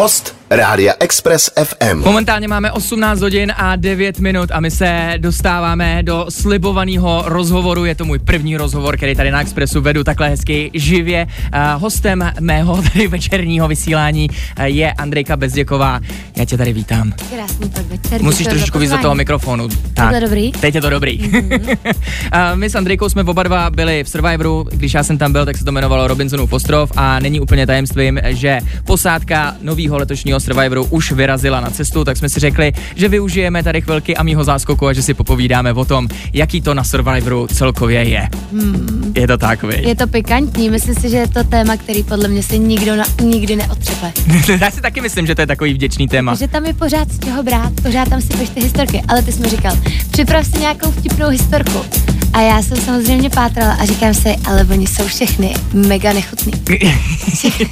Post Rádia Express FM. Momentálně máme 18 hodin a 9 minut a my se dostáváme do slibovaného rozhovoru. Je to můj první rozhovor, který tady na Expressu vedu takhle hezky živě. Uh, hostem mého tady večerního vysílání uh, je Andrejka Bezděková. Já tě tady vítám. Krásný podvečer. Musíš trošičku víc do toho mikrofonu. Tak. to dobrý? Teď je to dobrý. Mm-hmm. my s Andrejkou jsme oba dva byli v Survivoru, když já jsem tam byl, tak se to jmenovalo Robinsonův ostrov a není úplně tajemstvím, že posádka nového letošního Survivoru už vyrazila na cestu, tak jsme si řekli, že využijeme tady chvilky a mýho záskoku a že si popovídáme o tom, jaký to na Survivoru celkově je. Hmm. Je to tak, vy. Je to pikantní, myslím si, že je to téma, který podle mě se nikdo na, nikdy neotřepe. já si taky myslím, že to je takový vděčný téma. Že tam je pořád z čeho brát, pořád tam si ty historky, ale ty jsi mi říkal, připrav si nějakou vtipnou historku. A já jsem samozřejmě pátrala a říkám si, ale oni jsou všechny mega nechutný.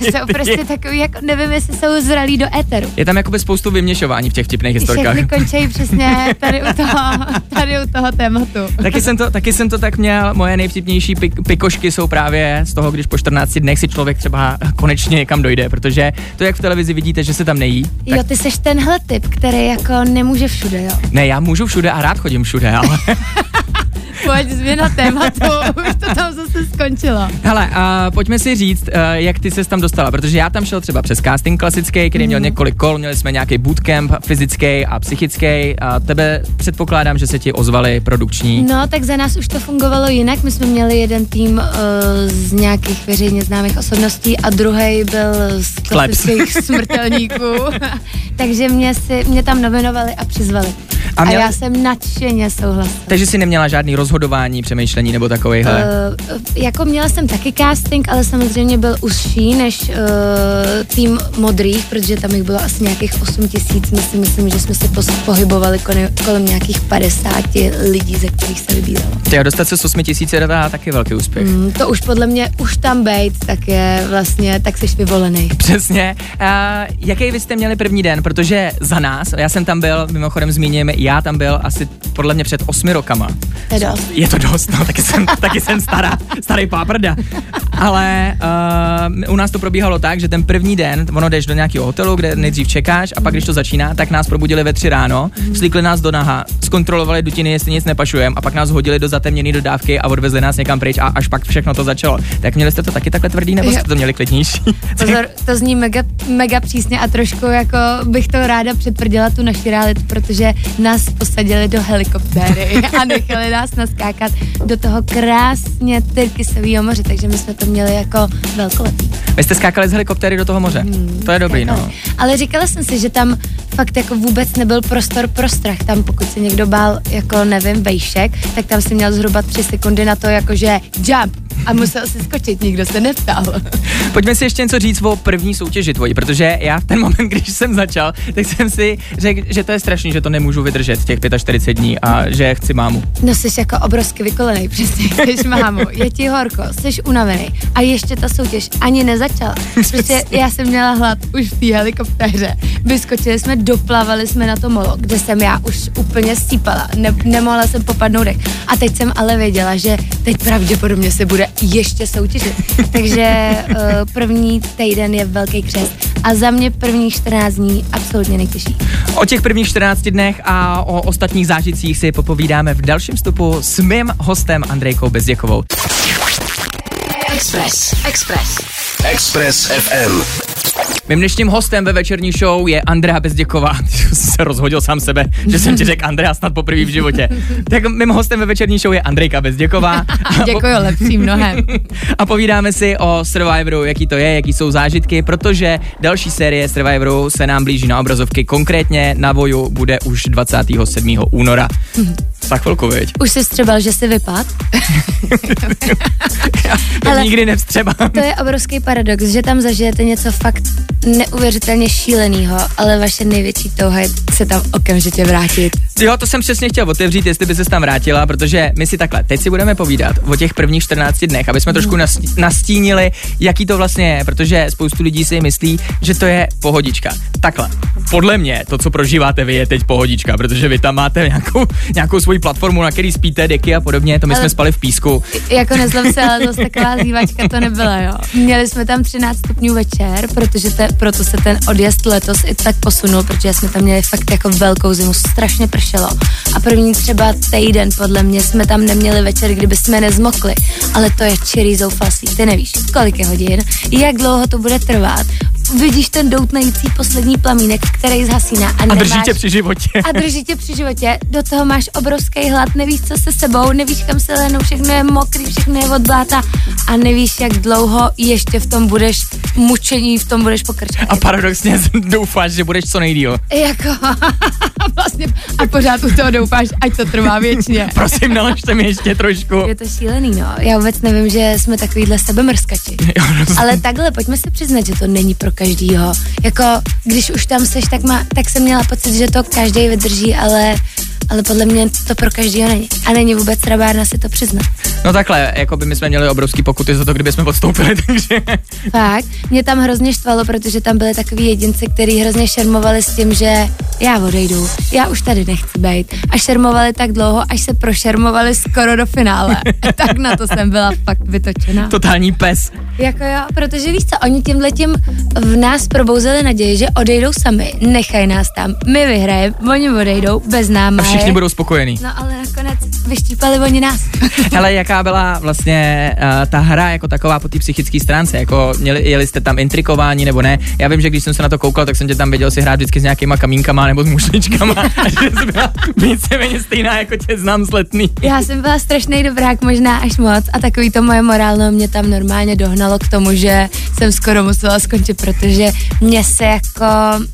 jsou prostě takový, jako nevím, jestli jsou zralí do éteru. Je tam jakoby spoustu vyměšování v těch vtipných historkách. Všechny končí přesně tady u toho, tady u toho tématu. Taky jsem, to, taky jsem to tak měl, moje nejvtipnější pik, pikošky jsou právě z toho, když po 14 dnech si člověk třeba konečně někam dojde, protože to, jak v televizi vidíte, že se tam nejí. Tak... Jo, ty seš tenhle typ, který jako nemůže všude, jo. Ne, já můžu všude a rád chodím všude, ale... Pojď, změna tématu, už to tam zase skončilo. Hele, uh, pojďme si říct, uh, jak ty ses tam dostala, protože já tam šel třeba přes casting klasický, který měl několik kol, měli jsme nějaký bootcamp fyzický a psychický a tebe předpokládám, že se ti ozvali produkční. No, tak za nás už to fungovalo jinak. My jsme měli jeden tým uh, z nějakých veřejně známých osobností a druhý byl z klasických smrtelníků. Takže mě, si, mě tam nominovali a přizvali. A, měl... a já jsem nadšeně souhlasila. Takže jsi neměla žádný rozhodování, přemýšlení nebo takovýhle? Uh, jako měla jsem taky casting, ale samozřejmě byl užší než uh, tým modrých, protože tam jich bylo asi nějakých 8 tisíc. Myslím, myslím, že jsme se pohybovali kolem, nějakých 50 lidí, ze kterých se vybíralo. Ty dostat se s 8 tisíci je taky velký úspěch. Mm, to už podle mě, už tam bejt, tak je vlastně, tak jsi vyvolený. Přesně. Uh, jaký vy jste měli první den? Protože za nás, já jsem tam byl, mimochodem zmíním, já tam byl asi podle mě před osmi rokama. Je dost. Je to dost, no, taky jsem, taky jsem stará, starý páprda. Ale uh, u nás to probíhalo tak, že ten první den, ono jdeš do nějakého hotelu, kde nejdřív čekáš a pak, když to začíná, tak nás probudili ve tři ráno, mm. slíkli nás do naha, zkontrolovali dutiny, jestli nic nepašujeme a pak nás hodili do zatemněné dodávky a odvezli nás někam pryč a až pak všechno to začalo. Tak měli jste to taky takhle tvrdý, nebo jste to měli klidnější? Pozor, to zní mega, mega přísně a trošku jako bych to ráda přetvrdila tu naši realitu, protože nás posadili do helikoptéry a nechali nás naskákat do toho krásně tyrkysového moře, takže my jsme to měli jako velkolepý. Vy jste skákali z helikoptéry do toho moře? Hmm, to je dobrý, no. Ale říkala jsem si, že tam fakt jako vůbec nebyl prostor pro strach. Tam pokud se někdo bál, jako nevím, vejšek, tak tam si měl zhruba tři sekundy na to, jakože jump, a musel si skočit, nikdo se neptal. Pojďme si ještě něco říct o první soutěži tvojí, protože já v ten moment, když jsem začal, tak jsem si řekl, že to je strašný, že to nemůžu vydržet těch 45 dní a že chci mámu. No jsi jako obrovsky vykolený, přesně, chceš mámu, je ti horko, jsi unavený a ještě ta soutěž ani nezačala. Prostě já jsem měla hlad už v té helikoptéře. Vyskočili jsme, doplavali jsme na to molo, kde jsem já už úplně sípala, ne, nemohla jsem popadnout dech. A teď jsem ale věděla, že teď pravděpodobně se bude ještě soutěžit. Takže uh, první týden je velký křest a za mě první 14 dní absolutně nejtěžší. O těch prvních 14 dnech a o ostatních zážitcích si popovídáme v dalším vstupu s mým hostem Andrejkou Bezděkovou. Express. Express. Express FM. Mým dnešním hostem ve večerní show je Andrea Bezděková. jsem se rozhodil sám sebe, že jsem ti řekl Andrea snad poprvé v životě. Tak mým hostem ve večerní show je Andrejka Bezděková. Děkuji, lepší mnohem. A povídáme si o Survivoru, jaký to je, jaký jsou zážitky, protože další série Survivoru se nám blíží na obrazovky. Konkrétně na Voju bude už 27. února. Za chvilku, viď? Už jsi střebal, že jsi vypad? Ale nikdy nevstřebám. To je obrovský paradox, že tam zažijete něco fakt neuvěřitelně šíleného, ale vaše největší touha je se tam okamžitě vrátit. Jo, to jsem přesně chtěl otevřít, jestli by se tam vrátila, protože my si takhle, teď si budeme povídat o těch prvních 14 dnech, aby jsme trošku nastínili, jaký to vlastně je, protože spoustu lidí si myslí, že to je pohodička. Takhle, podle mě to, co prožíváte vy, je teď pohodička, protože vy tam máte nějakou, nějakou svoji platformu, na který spíte, deky a podobně, to my ale, jsme spali v písku. Jako nezlob se, ale zase taková zývačka to nebyla, jo. Měli jsme tam 13 stupňů večer, protože te, proto se ten odjezd letos i tak posunul, protože jsme tam měli fakt jako velkou zimu, strašně pršelo. A první třeba týden podle mě jsme tam neměli večer, kdyby jsme nezmokli. Ale to je čirý zoufalství. Ty nevíš, kolik je hodin, jak dlouho to bude trvat. Vidíš ten doutnající poslední plamínek, který zhasíná. A, a drží tě při životě. A drží tě při životě. Do toho máš obrovský hlad, nevíš, co se sebou, nevíš, kam se lehnou, všechno je mokrý, všechno je od bláta a nevíš, jak dlouho ještě v tom budeš mučení, v tom budeš pokračovat. A paradoxně doufáš, že budeš co nejdíl. Jako, vlastně, a pořád u toho doufáš, ať to trvá věčně. Prosím, naložte mi ještě trošku. Je to šílený, no. Já vůbec nevím, že jsme takovýhle sebemrskači. Ale takhle, pojďme si přiznat, že to není pro každýho. Jako, když už tam seš, tak, má, tak jsem měla pocit, že to každý vydrží, ale ale podle mě to pro každého není. A není vůbec rabárna si to přiznat. No takhle, jako by my jsme měli obrovský pokuty za to, kdyby jsme odstoupili, takže... Fakt, mě tam hrozně štvalo, protože tam byly takový jedinci, kteří hrozně šermovali s tím, že já odejdu, já už tady nechci být. A šermovali tak dlouho, až se prošermovali skoro do finále. tak na to jsem byla fakt vytočena. Totální pes. Jako jo, protože víš co, oni tím letím v nás probouzeli naději, že odejdou sami, nechají nás tam, my vyhrajeme, oni odejdou bez náma. A všichni budou spokojení. No ale nakonec vyštípali oni nás. Ale jaká byla vlastně uh, ta hra jako taková po té psychické stránce? Jako měli, jeli jste tam intrikování nebo ne? Já vím, že když jsem se na to koukal, tak jsem tě tam viděl si hrát vždycky s nějakýma kamínkama nebo s mušličkama a že jsi byla víceméně stejná, jako tě znám z letný. Já jsem byla strašný dobrák, možná až moc a takový to moje morálno mě tam normálně dohnalo k tomu, že jsem skoro musela skončit, protože mě se jako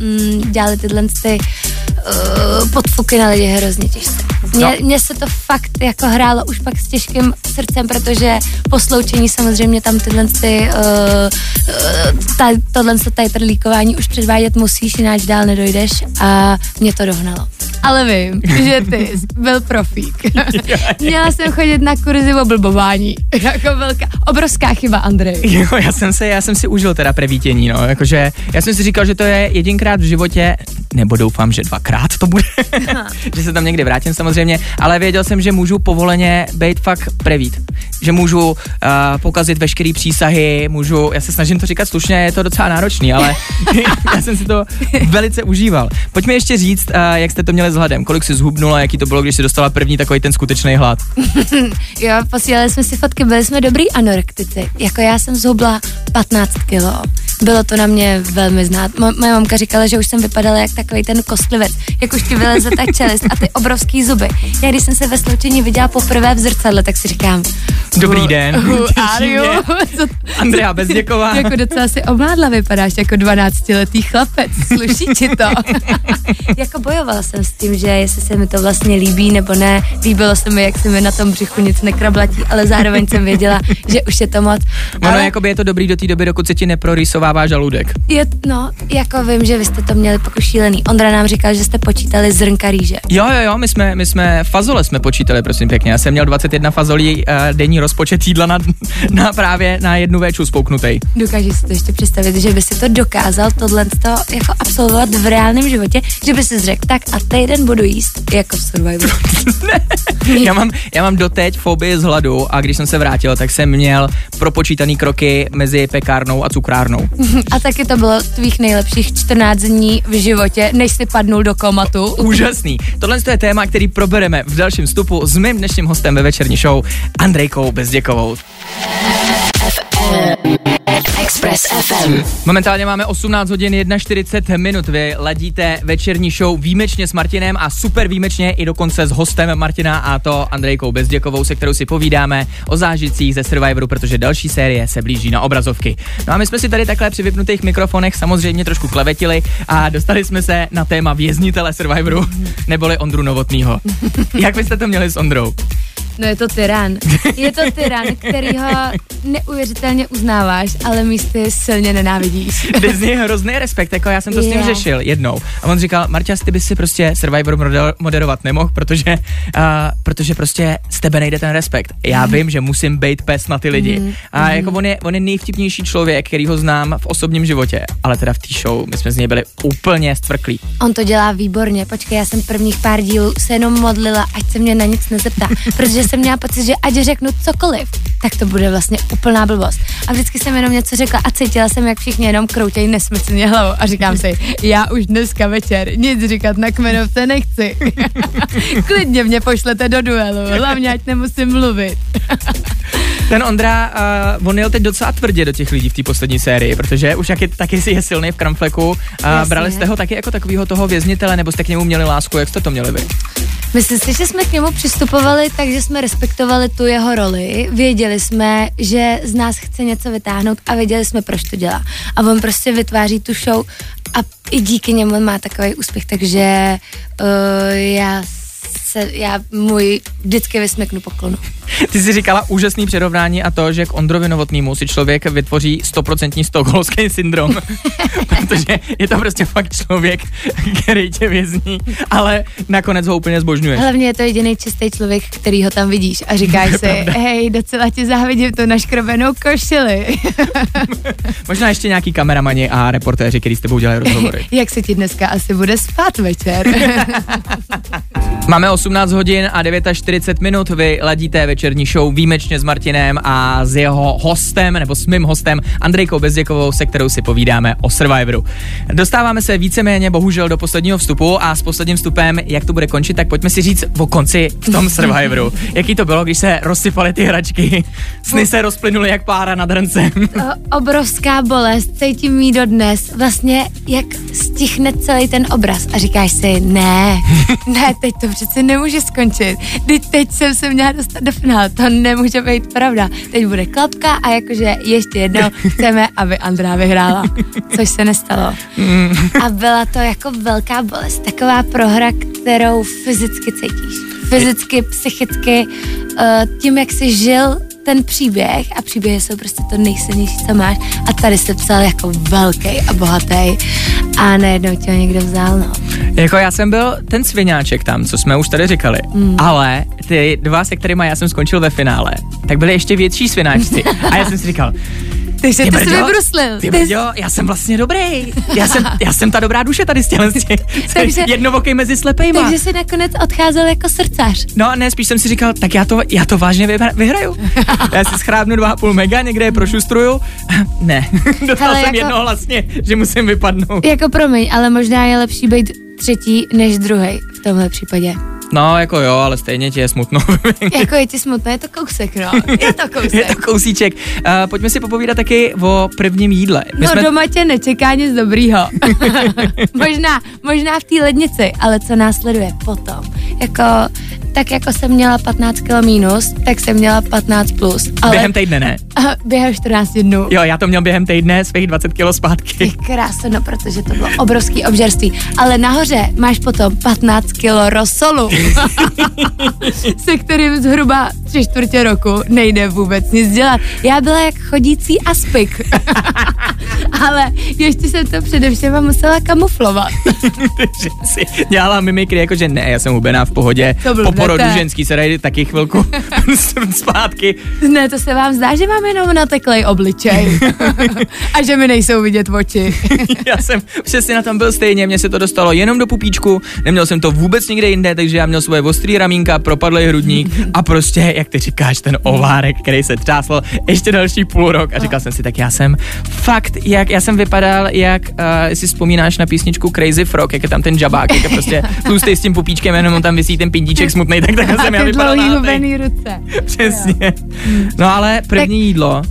mm, dělali tyhle ty uh, podfuky na lidi hrozně těžce. Mně, no. mně se to fakt jako hrálo už pak s těžkým srdcem, protože po sloučení samozřejmě tam tyhle ty, uh, ta, tohle tajtrlíkování už předvádět musíš, jinak dál nedojdeš a mě to dohnalo. Ale vím, že ty jsi byl profík. Měla jsem chodit na kurzy o blbování. jako velká, obrovská chyba, Andrej. Jo, já jsem se, já jsem si užil teda prevítění, no, jakože já jsem si říkal, že to je jedinkrát v životě, nebo doufám, že dvakrát to bude, že se tam někdy vrátím samozřejmě, ale věděl jsem, že můžu povoleně být fakt prevít. Že můžu uh, pokazit veškeré přísahy, můžu, já se snažím to říkat slušně, je to docela náročný, ale já jsem si to velice užíval. Pojďme ještě říct, uh, jak jste to měli vzhledem, kolik si zhubnula, jaký to bylo, když si dostala první takový ten skutečný hlad. jo, posílali jsme si fotky, byli jsme dobrý anorektici. Jako já jsem zhubla 15 kilo. Bylo to na mě velmi znát. Mo- moje mamka říkala, že už jsem vypadala jak takový ten kostlivec, jak už ti vyleze ta čelist a ty obrovský zuby. Já když jsem se ve sloučení viděla poprvé v zrcadle, tak si říkám, Dobrý den. Who are you? Andrea Bezděková. jako docela si omládla vypadáš jako 12-letý chlapec. Sluší ti to? jako bojovala jsem s tím, že jestli se mi to vlastně líbí nebo ne. Líbilo se mi, jak se mi na tom břichu nic nekrablatí, ale zároveň jsem věděla, že už je to moc. Ono ale... jako by je to dobrý do té doby, dokud se ti neprorýsovává žaludek. Je, no, jako vím, že vy jste to měli pokud šílený. Ondra nám říkal, že jste počítali zrnka rýže. Jo, jo, jo, my jsme, my jsme fazole jsme počítali, prosím pěkně. Já jsem měl 21 fazolí uh, denní rozpočet jídla na, na právě na jednu véču spouknutej. Dokážeš si to ještě představit, že by si to dokázal tohle to jako absolvovat v reálném životě, že by si řekl, tak a týden budu jíst jako v Survivoru. já, mám, já mám doteď fobii z hladu a když jsem se vrátil, tak jsem měl propočítaný kroky mezi pekárnou a cukrárnou. a taky to bylo tvých nejlepších 14 dní v životě, než si padnul do komatu. Úžasný. Tohle je téma, který probereme v dalším vstupu s mým dnešním hostem ve večerní show, Andrejkou Bezděkovou. Express FM. Momentálně máme 18 hodin 41 minut. Vy ladíte večerní show výjimečně s Martinem a super výjimečně i dokonce s hostem Martina a to Andrejkou Bezděkovou, se kterou si povídáme o zážitcích ze Survivoru, protože další série se blíží na obrazovky. No a my jsme si tady takhle při vypnutých mikrofonech samozřejmě trošku klevetili a dostali jsme se na téma věznitele Survivoru, neboli Ondru Novotnýho. Jak byste to měli s Ondrou? No je to tyran. Je to tyran, který ho neuvěřitelně uznáváš, ale místy silně nenávidíš. Jde z něj hrozný respekt, jako já jsem to s ním Je. řešil jednou. A on říkal, Marťas, ty bys si prostě Survivor moderovat nemohl, protože, uh, protože prostě z tebe nejde ten respekt. Já vím, že musím být pes na ty lidi. A jako on je, on je nejvtipnější člověk, který ho znám v osobním životě, ale teda v té show my jsme z něj byli úplně stvrklí. On to dělá výborně. Počkej, já jsem prvních pár dílů se jenom modlila, ať se mě na nic nezeptá, protože jsem měla pocit, že ať řeknu cokoliv, tak to bude vlastně úplná blbost. A vždycky jsem jenom něco řekla a cítila jsem, jak všichni jenom kroutějí nesmyslně hlavou a říkám si, já už dneska večer nic říkat na kmenovce nechci. Klidně mě pošlete do duelu, hlavně ať nemusím mluvit. Ten Ondra, uh, on jel teď docela tvrdě do těch lidí v té poslední sérii, protože už jak je, taky si je silný v kramfleku. Uh, Jasně. brali jste ho taky jako takového toho věznitele, nebo jste k němu měli lásku, jak jste to měli vy? Myslím si, že jsme k němu přistupovali tak, že jsme respektovali tu jeho roli, věděli jsme, že z nás chce něco vytáhnout a věděli jsme, proč to dělá. A on prostě vytváří tu show a i díky němu má takový úspěch, takže uh, já se, já můj vždycky vysmeknu poklonu. Ty jsi říkala úžasný přirovnání a to, že k Ondrovi Novotnýmu si člověk vytvoří 100% stokholmský syndrom, protože je to prostě fakt člověk, který tě vězní, ale nakonec ho úplně zbožňuješ. Hlavně je to jediný čistý člověk, který ho tam vidíš a říkáš si, hej, docela ti závidím tu naškrobenou košili. Možná ještě nějaký kameramani a reportéři, který s tebou dělají rozhovory. Jak se ti dneska asi bude spát večer? Máme 18 hodin a 49 minut, vy ladíte večerní show výjimečně s Martinem a s jeho hostem, nebo s mým hostem Andrejkou Bezděkovou, se kterou si povídáme o Survivoru. Dostáváme se víceméně bohužel do posledního vstupu a s posledním vstupem, jak to bude končit, tak pojďme si říct o konci v tom Survivoru. Jaký to bylo, když se rozsypaly ty hračky, sny se rozplynuly jak pára nad hrncem. O, obrovská bolest, cítím jí dodnes. Vlastně jak stichne celý ten obraz a říkáš si, ne, ne, teď to přece nemůže skončit. Teď, teď jsem se měla dostat do finále, to nemůže být pravda. Teď bude klapka a jakože ještě jednou chceme, aby Andrá vyhrála, což se nestalo. A byla to jako velká bolest, taková prohra, kterou fyzicky cítíš. Fyzicky, psychicky, eh, tím, jak jsi žil ten příběh a příběhy jsou prostě to nejsilnější, co máš a tady se psal jako velký a bohatý a najednou tě ho někdo vzal, no. Jako já jsem byl ten sviňáček tam, co jsme už tady říkali, mm. ale ty dva, se kterými já jsem skončil ve finále, tak byly ještě větší svináčci. A já jsem si říkal, Takže ty, ty jsi vybruslil. Ty Ty brďo, já jsem vlastně dobrý. Já jsem, já jsem ta dobrá duše tady z těle. Takže- Jednovokej mezi slepejma. Takže jsi nakonec odcházel jako srdcař. No a ne, spíš jsem si říkal, tak já to, já to vážně vyhra, vyhraju. Já si schrábnu 2,5 mega, někde je prošustruju. Ne, dostal jsem jako- jednohlasně, že musím vypadnout. Jako promiň, ale možná je lepší být třetí než druhý v tomhle případě. No, jako jo, ale stejně ti je smutno. Jako je ti smutné, je to kousek, no. Je to je kousek. to kousíček. Uh, pojďme si popovídat taky o prvním jídle. My No doma tě nečeká nic dobrýho. možná, možná v té lednici, ale co následuje potom. Jako, tak jako jsem měla 15 kg minus, tak jsem měla 15 plus. Ale Během týdne ne. během 14 dnů. Jo, já to měl během týdne svých 20 kg zpátky. Ty kráso, no protože to bylo obrovský obžerství. Ale nahoře máš potom 15 kilo rosolu, se kterým zhruba tři čtvrtě roku nejde vůbec nic dělat. Já byla jak chodící aspik. Ale ještě jsem to především musela kamuflovat. že si dělala mimikry, jako že ne, já jsem hubená v pohodě. To Po porodu ženský se dají taky chvilku zpátky. Ne, to se vám zdá, že mám jenom nateklej obličej. A že mi nejsou vidět oči. Já jsem přesně na tom byl stejně, mně se to dostalo jenom do pupíčku, neměl jsem to vůbec nikde jinde, takže já měl svoje ostrý ramínka, propadlý hrudník a prostě, jak ty říkáš, ten ovárek, který se třásl ještě další půl rok a říkal jsem si, tak já jsem fakt, jak já jsem vypadal, jak uh, si vzpomínáš na písničku Crazy Frog, jak je tam ten žabák, jak je prostě tlustý s tím pupíčkem, jenom on tam vysí ten pindíček smutný, tak takhle jsem já vypadal na hubený ruce. Přesně. No ale první jídlo,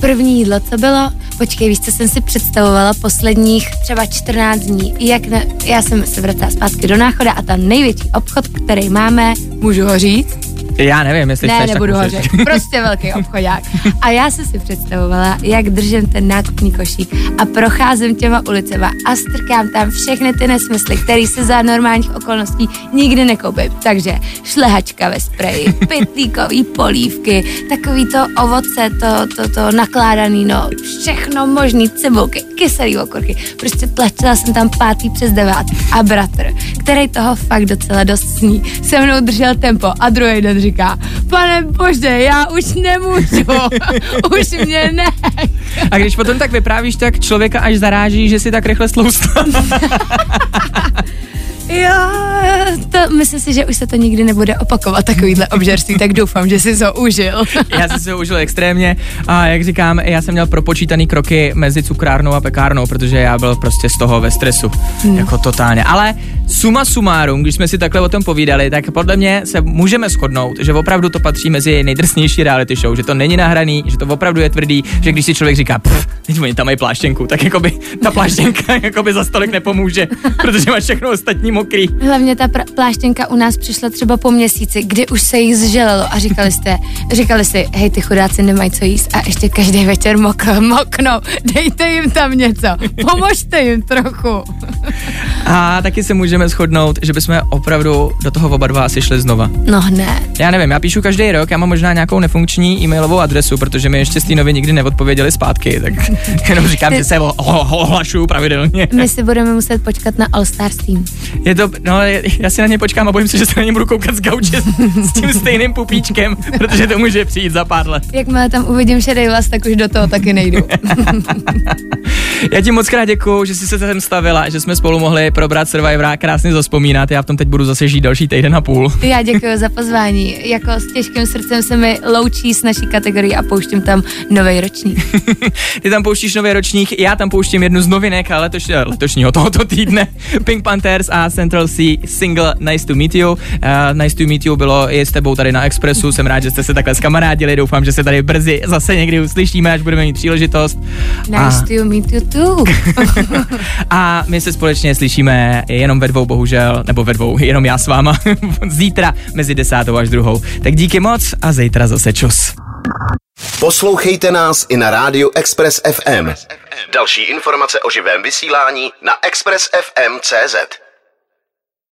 První jídlo, co bylo? Počkej, víš, co jsem si představovala posledních třeba 14 dní. Jak ne, já jsem se vracela zpátky do náchoda a tam největší obchod, který máme, můžu ho říct? Já nevím, jestli Ne, chceš, nebudu tak ho říct. Prostě velký obchodák. A já jsem si představovala, jak držím ten nákupní košík a procházím těma ulicema a strkám tam všechny ty nesmysly, které se za normálních okolností nikdy nekoupím. Takže šlehačka ve spreji, pytlíkový polívky, takový to ovoce, to, to, to nakládaný, no, všechno možný, cibulky, kyselý okurky. Prostě tlačila jsem tam pátý přes devátý a bratr, který toho fakt docela dost sní, se mnou držel tempo a druhý den říká, pane bože, já už nemůžu, už mě ne. A když potom tak vyprávíš, tak člověka až zaráží, že si tak rychle stloustá. Jo, to myslím si, že už se to nikdy nebude opakovat, takovýhle obžerství, tak doufám, že jsi to užil. Já jsem si ho užil extrémně a jak říkám, já jsem měl propočítaný kroky mezi cukrárnou a pekárnou, protože já byl prostě z toho ve stresu, hmm. jako totálně. Ale suma sumárum, když jsme si takhle o tom povídali, tak podle mě se můžeme shodnout, že opravdu to patří mezi nejdrsnější reality show, že to není nahraný, že to opravdu je tvrdý, že když si člověk říká, pff, teď oni tam mají pláštěnku, tak jakoby ta pláštěnka jakoby za stolik nepomůže, protože máš všechno ostatní mokrý. Hlavně ta pr- pláštěnka u nás přišla třeba po měsíci, kdy už se jí zželelo a říkali jste, říkali si, hej, ty chudáci nemají co jíst a ještě každý večer mokno, moknou, dejte jim tam něco, pomožte jim trochu. A taky se můžeme shodnout, že bychom opravdu do toho oba dva asi šli znova. No ne. Já nevím, já píšu každý rok, já mám možná nějakou nefunkční e-mailovou adresu, protože mi ještě Stínovi nikdy neodpověděli zpátky, tak jenom říkám, že se ohlašuju pravidelně. My si budeme muset počkat na All Stars Team. Je to, no, já si na ně počkám a bojím se, že se na ně budu koukat z gauče s tím stejným pupíčkem, protože to může přijít za pár let. Jakmile tam uvidím šedej vlas, tak už do toho taky nejdu. Já ti moc krát děkuju, že jsi se sem stavila, že jsme spolu mohli probrat Survivora, krásně zaspomínat. Já v tom teď budu zase žít další týden a půl. Já děkuji za pozvání. Jako s těžkým srdcem se mi loučí s naší kategorií a pouštím tam nový ročník. Ty tam pouštíš nový ročník, já tam pouštím jednu z novinek a letoš, letošního tohoto týdne. Pink Panthers a Central Sea single Nice to Meet You. Uh, nice to Meet You bylo i s tebou tady na Expressu, jsem rád, že jste se takhle skamarádili, doufám, že se tady brzy zase někdy uslyšíme, až budeme mít příležitost. Nice a, to meet you too. a my se společně slyšíme jenom ve dvou, bohužel, nebo ve dvou, jenom já s váma, zítra mezi desátou až druhou. Tak díky moc a zítra zase čus. Poslouchejte nás i na rádiu Express FM. Další informace o živém vysílání na expressfm.cz.